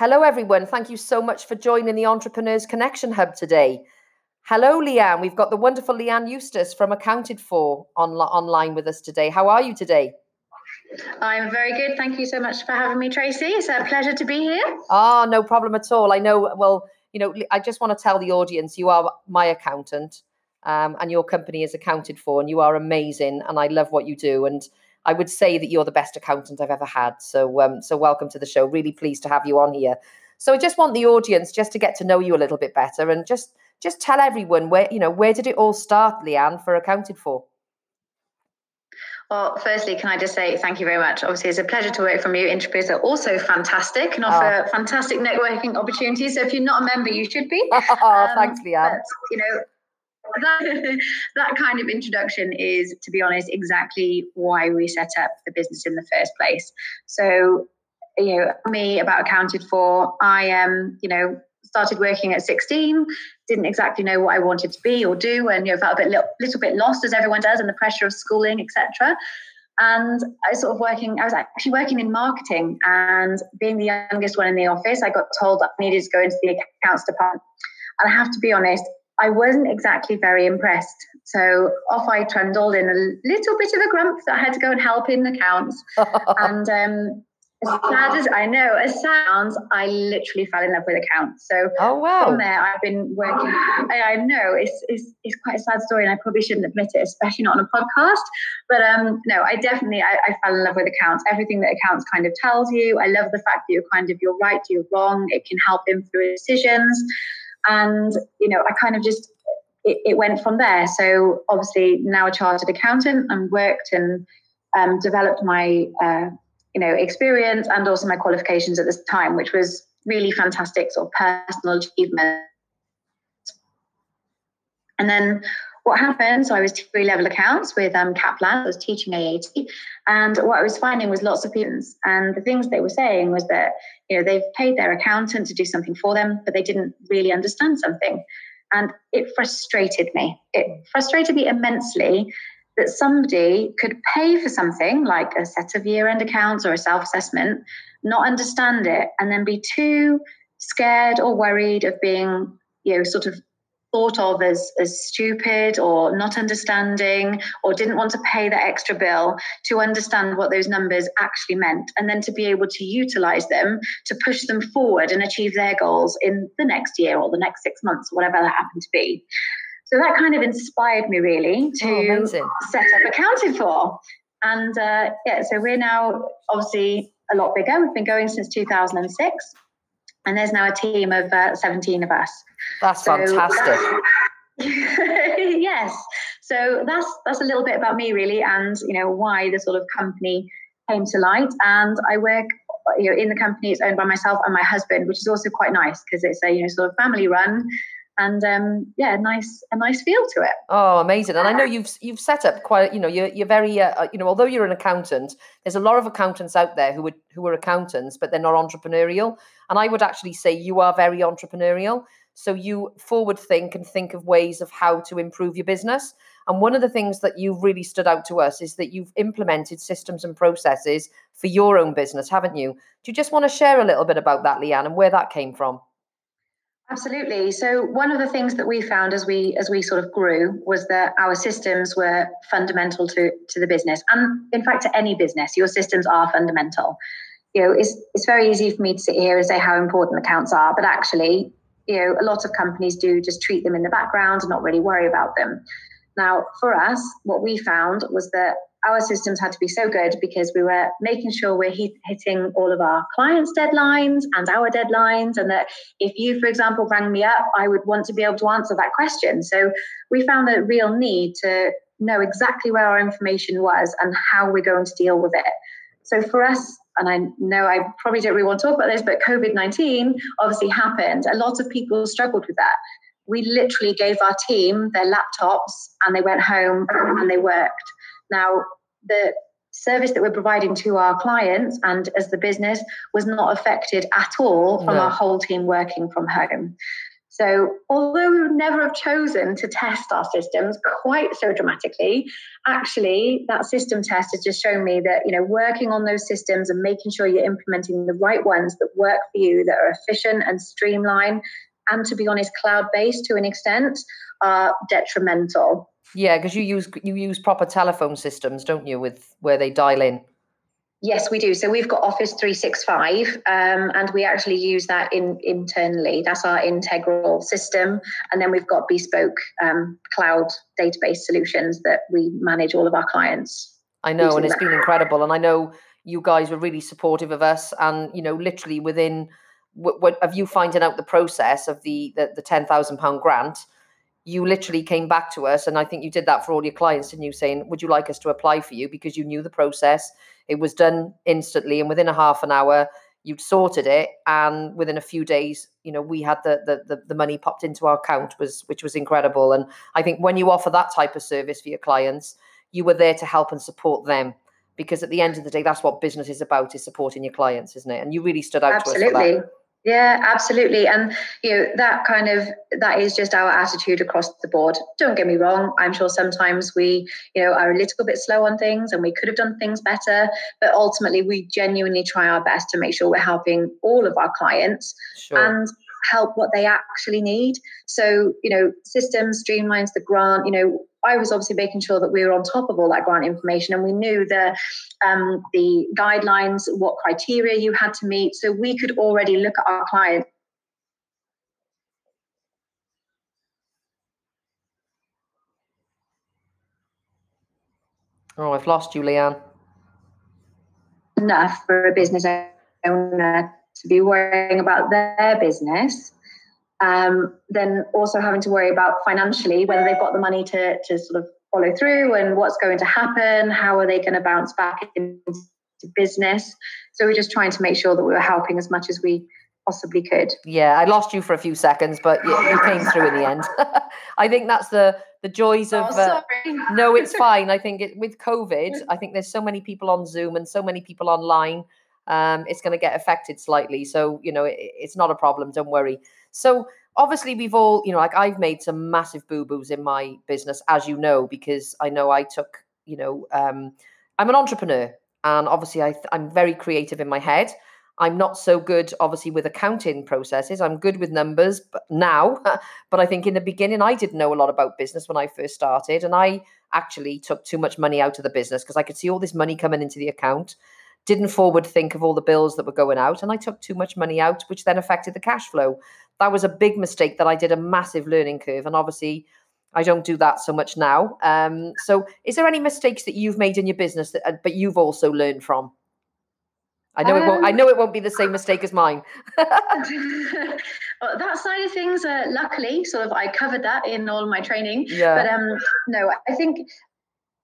Hello, everyone. Thank you so much for joining the Entrepreneurs Connection Hub today. Hello, Leanne. We've got the wonderful Leanne Eustace from Accounted For on, online with us today. How are you today? I'm very good. Thank you so much for having me, Tracy. It's a pleasure to be here. Ah, oh, no problem at all. I know, well, you know, I just want to tell the audience you are my accountant um, and your company is accounted for and you are amazing and I love what you do. And I would say that you're the best accountant I've ever had. So, um, so welcome to the show. Really pleased to have you on here. So, I just want the audience just to get to know you a little bit better, and just just tell everyone where you know where did it all start, Leanne, for Accounted For. Well, firstly, can I just say thank you very much? Obviously, it's a pleasure to work from you. Intrapreneurs are also fantastic and offer oh. fantastic networking opportunities. So if you're not a member, you should be. Oh, um, thanks, Leanne. But, you know, that, that kind of introduction is, to be honest, exactly why we set up the business in the first place. So, you know, me about accounted for, I um, you know, started working at 16, didn't exactly know what I wanted to be or do, and you know, felt a bit little, little bit lost as everyone does in the pressure of schooling, etc. And I was sort of working, I was actually working in marketing and being the youngest one in the office, I got told I needed to go into the accounts department. And I have to be honest, I wasn't exactly very impressed. So off I trundled in a little bit of a grump that I had to go and help in accounts. and um, as sad as I know, as sounds, I literally fell in love with accounts. So oh, wow. from there, I've been working. I, I know it's, it's, it's quite a sad story, and I probably shouldn't admit it, especially not on a podcast. But um, no, I definitely I, I fell in love with accounts. Everything that accounts kind of tells you. I love the fact that you're kind of you're right, you're wrong. It can help influence decisions. And, you know, I kind of just, it, it went from there. So obviously now a chartered accountant and worked and um, developed my, uh, you know, experience and also my qualifications at this time, which was really fantastic sort of personal achievement. And then what happened, so I was three level accounts with um, Kaplan, I was teaching AAT, and what I was finding was lots of students, and the things they were saying was that, you know, they've paid their accountant to do something for them, but they didn't really understand something. And it frustrated me. It frustrated me immensely that somebody could pay for something like a set of year end accounts or a self assessment, not understand it, and then be too scared or worried of being, you know, sort of thought of as, as stupid or not understanding or didn't want to pay the extra bill to understand what those numbers actually meant and then to be able to utilize them to push them forward and achieve their goals in the next year or the next six months, whatever that happened to be. So that kind of inspired me really to oh, set up Accounted For. And uh, yeah, so we're now obviously a lot bigger. We've been going since 2006 and there's now a team of uh, 17 of us. That's so fantastic. yes. So that's that's a little bit about me really and you know why the sort of company came to light and I work you know in the company it's owned by myself and my husband which is also quite nice because it's a you know sort of family run and um, yeah, nice a nice feel to it. Oh, amazing! And I know you've you've set up quite you know you're you're very uh, uh, you know although you're an accountant, there's a lot of accountants out there who would who are accountants but they're not entrepreneurial. And I would actually say you are very entrepreneurial. So you forward think and think of ways of how to improve your business. And one of the things that you've really stood out to us is that you've implemented systems and processes for your own business, haven't you? Do you just want to share a little bit about that, Leanne, and where that came from? Absolutely. So one of the things that we found as we as we sort of grew was that our systems were fundamental to to the business, and in fact to any business, your systems are fundamental. You know, it's it's very easy for me to sit here and say how important accounts are, but actually, you know, a lot of companies do just treat them in the background and not really worry about them. Now, for us, what we found was that our systems had to be so good because we were making sure we're hitting all of our clients' deadlines and our deadlines. And that if you, for example, rang me up, I would want to be able to answer that question. So we found a real need to know exactly where our information was and how we're going to deal with it. So for us, and I know I probably don't really want to talk about this, but COVID 19 obviously happened. A lot of people struggled with that. We literally gave our team their laptops and they went home and they worked now, the service that we're providing to our clients and as the business was not affected at all from no. our whole team working from home. So, although we would never have chosen to test our systems quite so dramatically, actually, that system test has just shown me that, you know, working on those systems and making sure you're implementing the right ones that work for you, that are efficient and streamlined, and to be honest, cloud based to an extent, are detrimental. Yeah, because you use you use proper telephone systems, don't you, with where they dial in? Yes, we do. So we've got Office 365, um, and we actually use that in internally. That's our integral system, and then we've got bespoke um, cloud database solutions that we manage all of our clients. I know, and it's that. been incredible. And I know you guys were really supportive of us, and you know, literally within what, what of you finding out the process of the the, the ten thousand pound grant you literally came back to us and i think you did that for all your clients and you saying would you like us to apply for you? Because you knew the process it was done instantly and within a half an hour you'd sorted it and within a few days you know we had the, the the, the money popped into our account was which was incredible and i think when you offer that type of service for your clients you were there to help and support them because at the end of the day that's what business is about is supporting your clients isn't it? And you really stood out Absolutely. to us yeah, absolutely. And you know, that kind of that is just our attitude across the board. Don't get me wrong, I'm sure sometimes we, you know, are a little bit slow on things and we could have done things better, but ultimately we genuinely try our best to make sure we're helping all of our clients. Sure. And help what they actually need. So, you know, systems streamlines the grant. You know, I was obviously making sure that we were on top of all that grant information and we knew the um, the guidelines, what criteria you had to meet. So we could already look at our clients. Oh, I've lost you, Leanne. Enough for a business owner to be worrying about their business, um, then also having to worry about financially whether they've got the money to, to sort of follow through and what's going to happen, how are they going to bounce back into business. So we're just trying to make sure that we were helping as much as we possibly could. Yeah, I lost you for a few seconds, but you, you came through in the end. I think that's the the joys of. Oh, uh, no, it's fine. I think it, with COVID, I think there's so many people on Zoom and so many people online um, it's going to get affected slightly. So, you know, it, it's not a problem. Don't worry. So, obviously, we've all, you know, like I've made some massive boo boos in my business, as you know, because I know I took, you know, um, I'm an entrepreneur and obviously I, I'm very creative in my head. I'm not so good, obviously, with accounting processes. I'm good with numbers but now, but I think in the beginning, I didn't know a lot about business when I first started. And I actually took too much money out of the business because I could see all this money coming into the account didn't forward think of all the bills that were going out and I took too much money out, which then affected the cash flow. That was a big mistake that I did a massive learning curve. And obviously, I don't do that so much now. Um, so, is there any mistakes that you've made in your business that, uh, but you've also learned from? I know um, it won't. I know it won't be the same mistake as mine. that side of things, uh, luckily, sort of, I covered that in all my training. Yeah. But um, no, I think,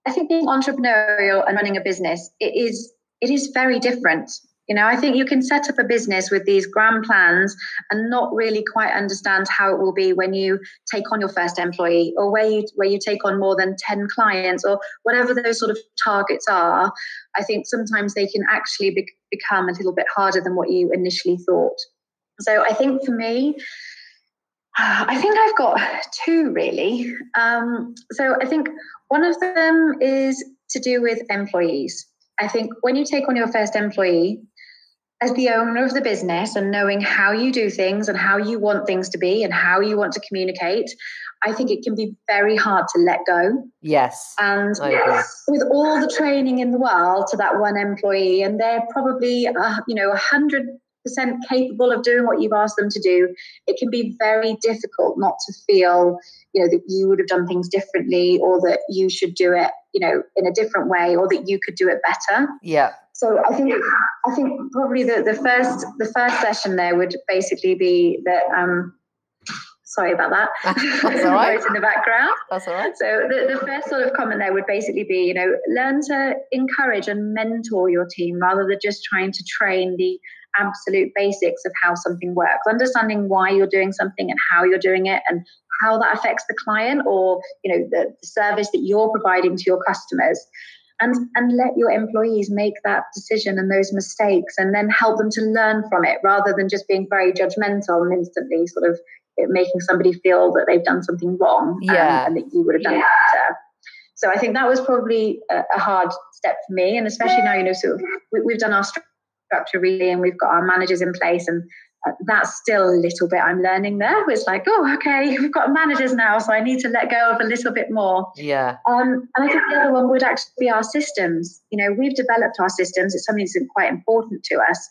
I think being entrepreneurial and running a business, it is it is very different. You know, I think you can set up a business with these grand plans and not really quite understand how it will be when you take on your first employee or where you where you take on more than 10 clients or whatever those sort of targets are. I think sometimes they can actually be, become a little bit harder than what you initially thought. So I think for me, I think I've got two really. Um, so I think one of them is to do with employees. I think when you take on your first employee, as the owner of the business and knowing how you do things and how you want things to be and how you want to communicate, I think it can be very hard to let go. Yes. And with all the training in the world to that one employee, and they're probably, uh, you know, a hundred percent capable of doing what you've asked them to do, it can be very difficult not to feel, you know, that you would have done things differently or that you should do it, you know, in a different way or that you could do it better. Yeah. So I think I think probably the, the first the first session there would basically be that um sorry about that. That's all right. in the background. That's all right. So the, the first sort of comment there would basically be, you know, learn to encourage and mentor your team rather than just trying to train the absolute basics of how something works, understanding why you're doing something and how you're doing it and how that affects the client or you know the, the service that you're providing to your customers and and let your employees make that decision and those mistakes and then help them to learn from it rather than just being very judgmental and instantly sort of making somebody feel that they've done something wrong um, Yeah. and that you would have done it better. So I think that was probably a, a hard step for me. And especially now, you know, sort of we, we've done our structure really and we've got our managers in place and that's still a little bit I'm learning there. It's like, oh, okay, we've got managers now, so I need to let go of a little bit more. Yeah. Um, and I think the other one would actually be our systems. You know, we've developed our systems. It's something that's quite important to us.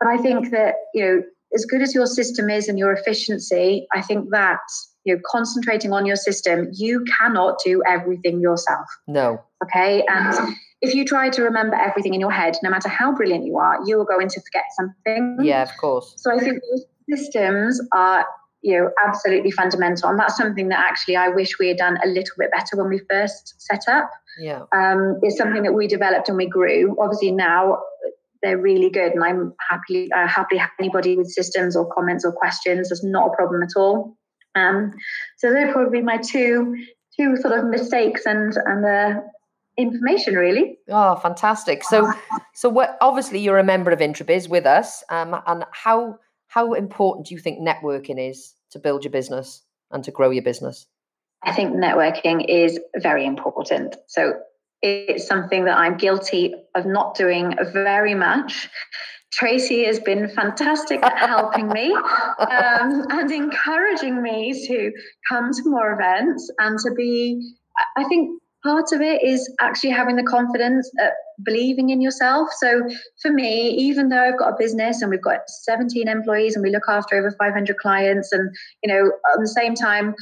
But I think that, you know, as good as your system is and your efficiency, I think that, you know, concentrating on your system, you cannot do everything yourself. No. Okay. And if you try to remember everything in your head, no matter how brilliant you are, you are going to forget something. Yeah, of course. So I think systems are, you know, absolutely fundamental. And that's something that actually I wish we had done a little bit better when we first set up. Yeah. Um, it's something that we developed and we grew. Obviously now they're really good, and I'm happy uh, happily have anybody with systems or comments or questions. There's not a problem at all. Um, so they're probably my two two sort of mistakes and and uh, information really. Oh, fantastic. So, so what? Obviously, you're a member of Intrabiz with us. Um, and how how important do you think networking is to build your business and to grow your business? I think networking is very important. So it's something that I'm guilty of not doing very much. Tracy has been fantastic at helping me um, and encouraging me to come to more events and to be, I think part of it is actually having the confidence of believing in yourself. So for me, even though I've got a business and we've got 17 employees and we look after over 500 clients, and you know, at the same time,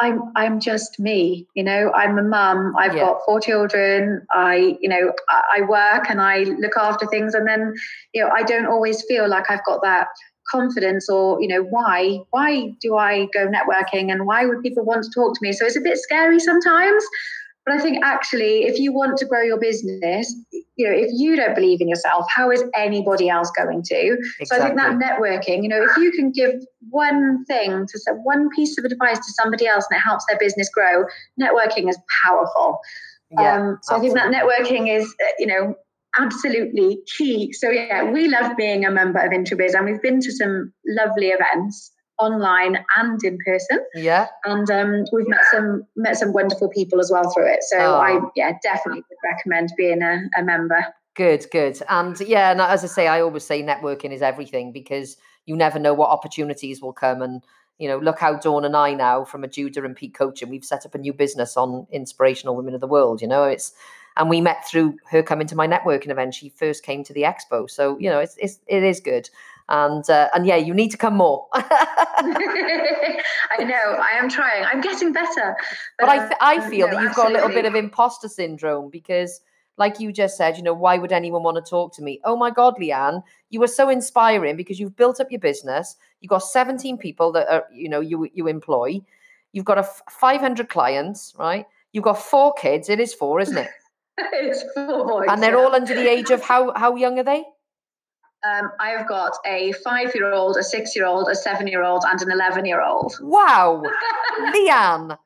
I'm I'm just me, you know. I'm a mum. I've Yeah. got four children. I, you know, I, I work and I look after things, and then, you know, I don't always feel like I've got that confidence or you know why why do i go networking and why would people want to talk to me so it's a bit scary sometimes but i think actually if you want to grow your business you know if you don't believe in yourself how is anybody else going to so I think that networking, you know, if you can give one thing to some- one piece of advice to somebody else and it helps their business grow, networking is powerful. yeah. um, so I think that networking is, uh, you know, absolutely key. So yeah, we love being a member of Intrabiz and we've been to some lovely events online and in person yeah. and um, we've met some met some wonderful people as well through it so Oh. i yeah definitely would recommend being a, a member Good, good. And yeah, and as I say, I always say networking is everything because you never know what opportunities will come. And, you know, look how Dawn and I now from a Judah and Pete coaching, we've set up a new business on inspirational women of the world, you know, it's, and we met through her coming to my networking event. She first came to the expo. So, you know, it's, it's it is good. And, uh, and yeah, you need to come more. I know. I am trying. I'm getting better. but I, th- I um, feel no, that you've got a little bit of imposter syndrome because like you just said you know why would anyone want to talk to me oh my god leanne you were so inspiring because you've built up your business you've got 17 people that are you know you you employ you've got a f- 500 clients right you've got four kids it is four isn't it it's four boys. and they're yeah. all under the age of how how young are they Um, I've got a five-year-old, a six-year-old, a seven-year-old, and an eleven-year-old. wow leanne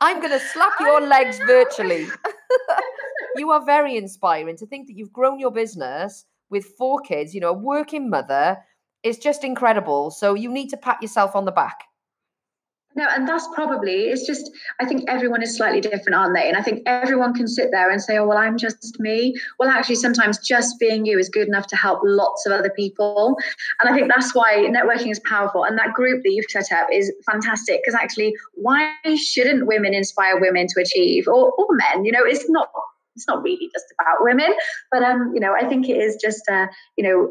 i'm going to slap your legs virtually you are very inspiring to think that you've grown your business with four kids, you know, a working mother is just incredible. So you need to pat yourself on the back. No, and that's probably it's just I think everyone is slightly different, aren't they? And I think everyone can sit there and say, "Oh, well, I'm just me." Well, actually, sometimes just being you is good enough to help lots of other people. And I think that's why networking is powerful. And that group that you've set up is fantastic because actually, why shouldn't women inspire women to achieve, or, or men? You know, it's not it's not really just about women, but um, you know, I think it is just uh, you know,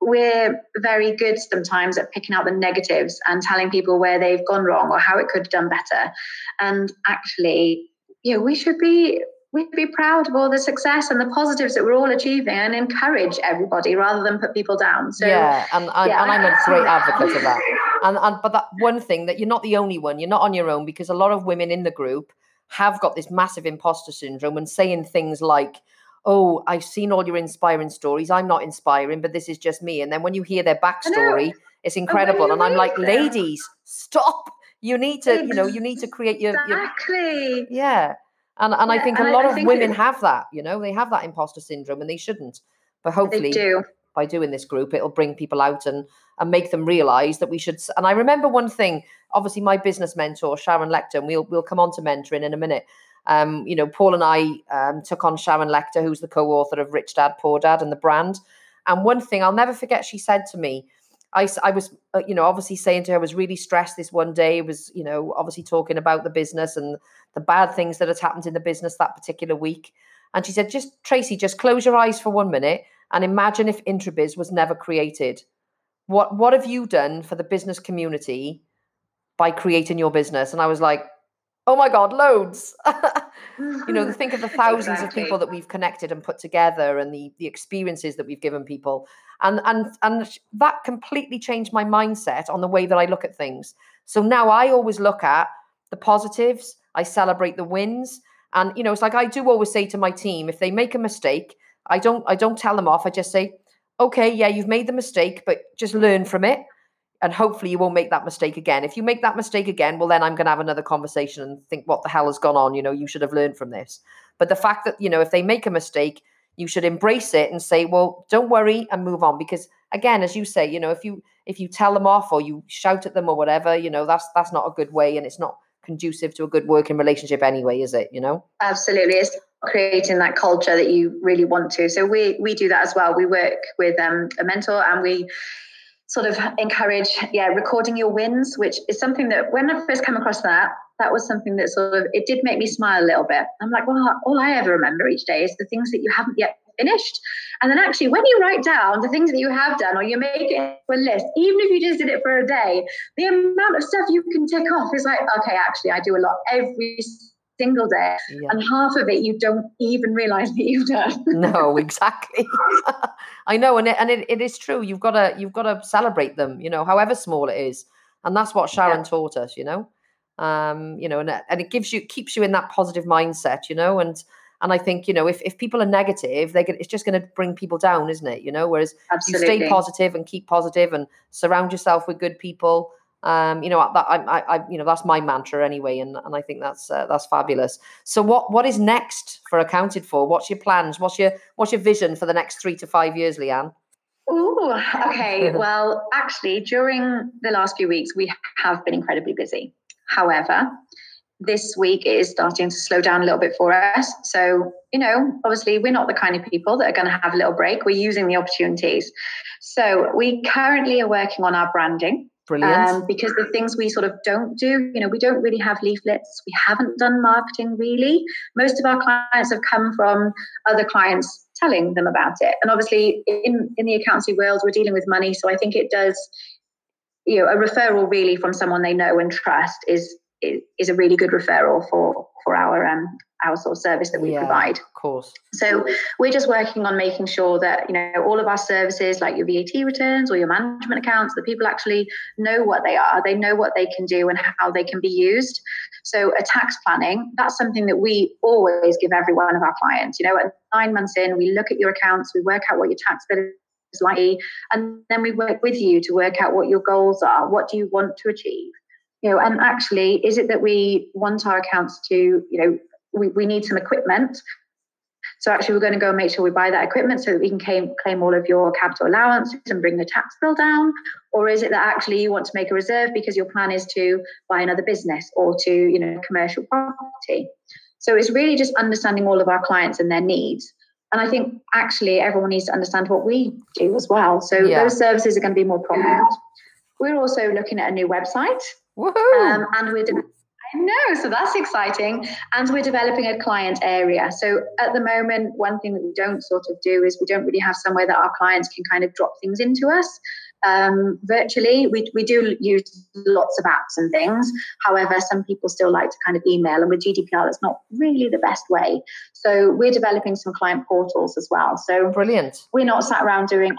we're very good sometimes at picking out the negatives and telling people where they've gone wrong or how it could have done better. And actually, you know, we should be we should be proud of all the success and the positives that we're all achieving and encourage everybody rather than put people down. So yeah, and, and, yeah, and I'm a great advocate of that. And, and but that one thing that you're not the only one, you're not on your own because a lot of women in the group have got this massive imposter syndrome and saying things like, "Oh, I've seen all your inspiring stories. I'm not inspiring, but this is just me." And then when you hear their backstory, it's incredible. you And I'm like, "Ladies, stop! You need to, you know, you need to create your, your exactly. yeah." And and I think a and I- lot I of women it- have that. You know, they have that imposter syndrome, and they shouldn't. But hopefully, do. by doing this group. It'll bring people out and and make them realize that we should. And I remember one thing. Obviously, my business mentor Sharon Lechter, and we'll we'll come on to mentoring in a minute. Um, you know, Paul and I um, took on Sharon Lechter, who's the co-author of Rich Dad Poor Dad and the brand. And one thing I'll never forget, she said to me, I, I was, uh, you know, obviously saying to her, I was really stressed this one day. was, you know, obviously talking about the business and the bad things that had happened in the business that particular week. And she said, just Tracy, just close your eyes for one minute and imagine if Intrabiz was never created. What what have you done for the business community by creating your business? And I was like, oh my God, loads. you know, think of the thousands exactly. of people that we've connected and put together and the the experiences that we've given people. And and and that completely changed my mindset on the way that I look at things. So now I always look at the positives, I celebrate the wins. And you know, it's like I do always say to my team, if they make a mistake, I don't I don't tell them off. I just say, okay, yeah, you've made the mistake, but just learn from it. And hopefully you won't make that mistake again. If you make that mistake again, well, then I'm going to have another conversation and think, what the hell has gone on? You know, you should have learned from this. But the fact that, you know, if they make a mistake, you should embrace it and say, well, don't worry and move on. Because again, as you say, you know, if you if you tell them off or you shout at them or whatever, you know, that's that's not a good way and it's not conducive to a good working relationship anyway, is it? You know? Absolutely. It's creating that culture that you really want to. So we we do that as well. We work with um, a mentor and we sort of encourage yeah recording your wins which is something that when i first came across that that was something that sort of it did make me smile a little bit. I'm like well all i ever remember each day is the things that you haven't yet finished. And then actually when you write down the things that you have done or you make it a list even if you just did it for a day the amount of stuff you can tick off is like okay actually i do a lot every single day yeah. and half of it you don't even realize that you've done no exactly i know and it, and it, it is true you've got to you've got to celebrate them you know however small it is and that's what sharon yeah. taught us you know um you know and, and it gives you keeps you in that positive mindset you know and and I think, you know, if, if people are negative, they it's just going to bring people down, isn't it? You know, whereas Absolutely. you stay positive and keep positive and surround yourself with good people um, you know that I, I, I, you know that's my mantra anyway, and, and I think that's uh, that's fabulous. So what what is next for accounted for? What's your plans? What's your what's your vision for the next three to five years, Leanne? Oh, okay. well, actually, during the last few weeks, we have been incredibly busy. However, this week it is starting to slow down a little bit for us. So, you know, obviously, we're not the kind of people that are going to have a little break. We're using the opportunities. So, we currently are working on our branding. Brilliant. Um, because the things we sort of don't do, you know, we don't really have leaflets. We haven't done marketing really. Most of our clients have come from other clients telling them about it. And obviously, in, in the accountancy world, we're dealing with money. So I think it does, you know, a referral really from someone they know and trust is is, a really good referral for for our um, our sort of service that we yeah, provide. Of course. So we're just working on making sure that you know all of our services, like your VAT returns or your management accounts, that people actually know what they are, they know what they can do and how they can be used. So a tax planning, that's something that we always give every one of our clients. You know, at nine months in, we look at your accounts, we work out what your tax bill is like, and then we work with you to work out what your goals are. What do you want to achieve? You know, and actually, is it that we want our accounts to, you know, we, we need some equipment. So actually, we're going to go and make sure we buy that equipment so that we can claim, claim all of your capital allowances and bring the tax bill down. Or is it that actually you want to make a reserve because your plan is to buy another business or to, you know, commercial property? So it's really just understanding all of our clients and their needs. And I think actually everyone needs to understand what we do as well. So yeah. those services are going to be more prominent. We're also looking at a new website. Um, and we're I know, so that's exciting. And we're developing a client area. So at the moment, one thing that we don't sort of do is we don't really have somewhere that our clients can kind of drop things into us. Um, virtually, we, we do use lots of apps and things. However, some people still like to kind of email, and with GDPR, that's not really the best way. So we're developing some client portals as well. So brilliant. We're not sat around doing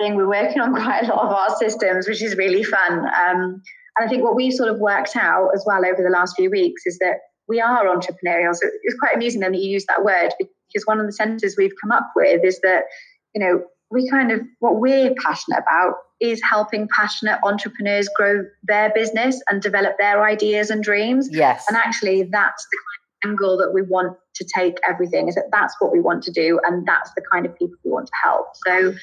thing. We're working on quite a lot of our systems, which is really fun. Um, and I think what we've sort of worked out as well over the last few weeks is that we are entrepreneurial. So it's quite amusing then that you use that word because one of the sentences we've come up with is that, you know, we kind of what we're passionate about is helping passionate entrepreneurs grow their business and develop their ideas and dreams. Yes. And actually that's the kind of angle that we want to take everything is that that's what we want to do and that's the kind of people we want to help. So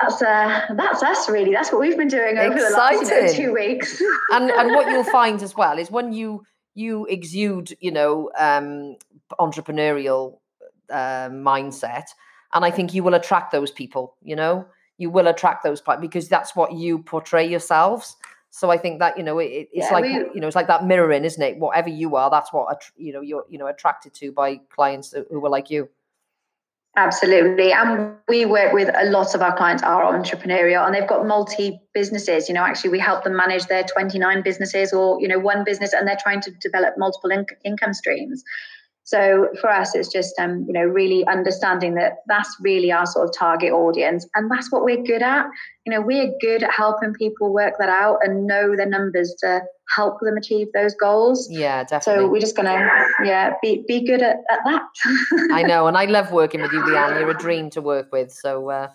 that's uh, that's us really. That's what we've been doing over Exciting. the last you know, two weeks. and and what you'll find as well is when you you exude, you know, um, entrepreneurial uh, mindset, and I think you will attract those people. You know, you will attract those people because that's what you portray yourselves. So I think that you know it, it's yeah, like we, you know it's like that mirroring, isn't it? Whatever you are, that's what you know you're you know attracted to by clients who are like you. Absolutely. And we work with a lot of our clients are entrepreneurial and they've got multi businesses. You know, actually we help them manage their 29 businesses or, you know, one business and they're trying to develop multiple in- income streams. So for us, it's just um, you know really understanding that that's really our sort of target audience, and that's what we're good at. You know, we're good at helping people work that out and know the numbers to help them achieve those goals. Yeah, definitely. So we're just gonna yeah be be good at, at that. I know, and I love working with you, Leanne. You're a dream to work with. So. Uh,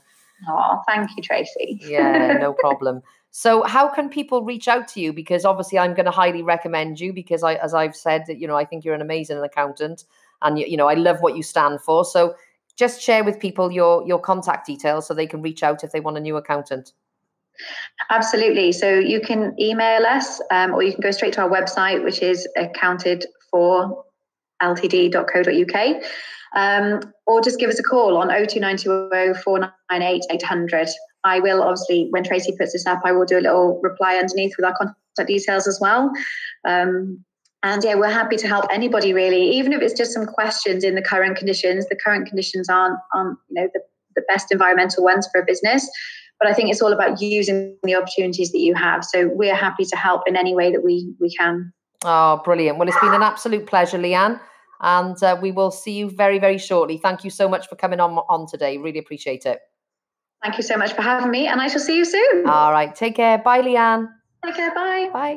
oh, thank you, Tracy. yeah, no problem. So, how can people reach out to you? Because obviously, I'm going to highly recommend you because I, as I've said, that you know, I think you're an amazing accountant, and you, you know, I love what you stand for. So, just share with people your your contact details so they can reach out if they want a new accountant. Absolutely. So you can email us, um, or you can go straight to our website, which is accounted for ltd.co.uk. Um, or just give us a call on 02920 498 800. I will obviously, when Tracy puts this up, I will do a little reply underneath with our contact details as well. Um, and yeah, we're happy to help anybody really, even if it's just some questions in the current conditions. The current conditions aren't, aren't you know, the, the best environmental ones for a business. But I think it's all about using the opportunities that you have. So we're happy to help in any way that we we can. Oh, brilliant. Well, it's been an absolute pleasure, Leanne. And uh, we will see you very, very shortly. Thank you so much for coming on, on today. Really appreciate it. Thank you so much for having me, and I shall see you soon. All right. Take care. Bye, Leanne. Take care. Bye. Bye.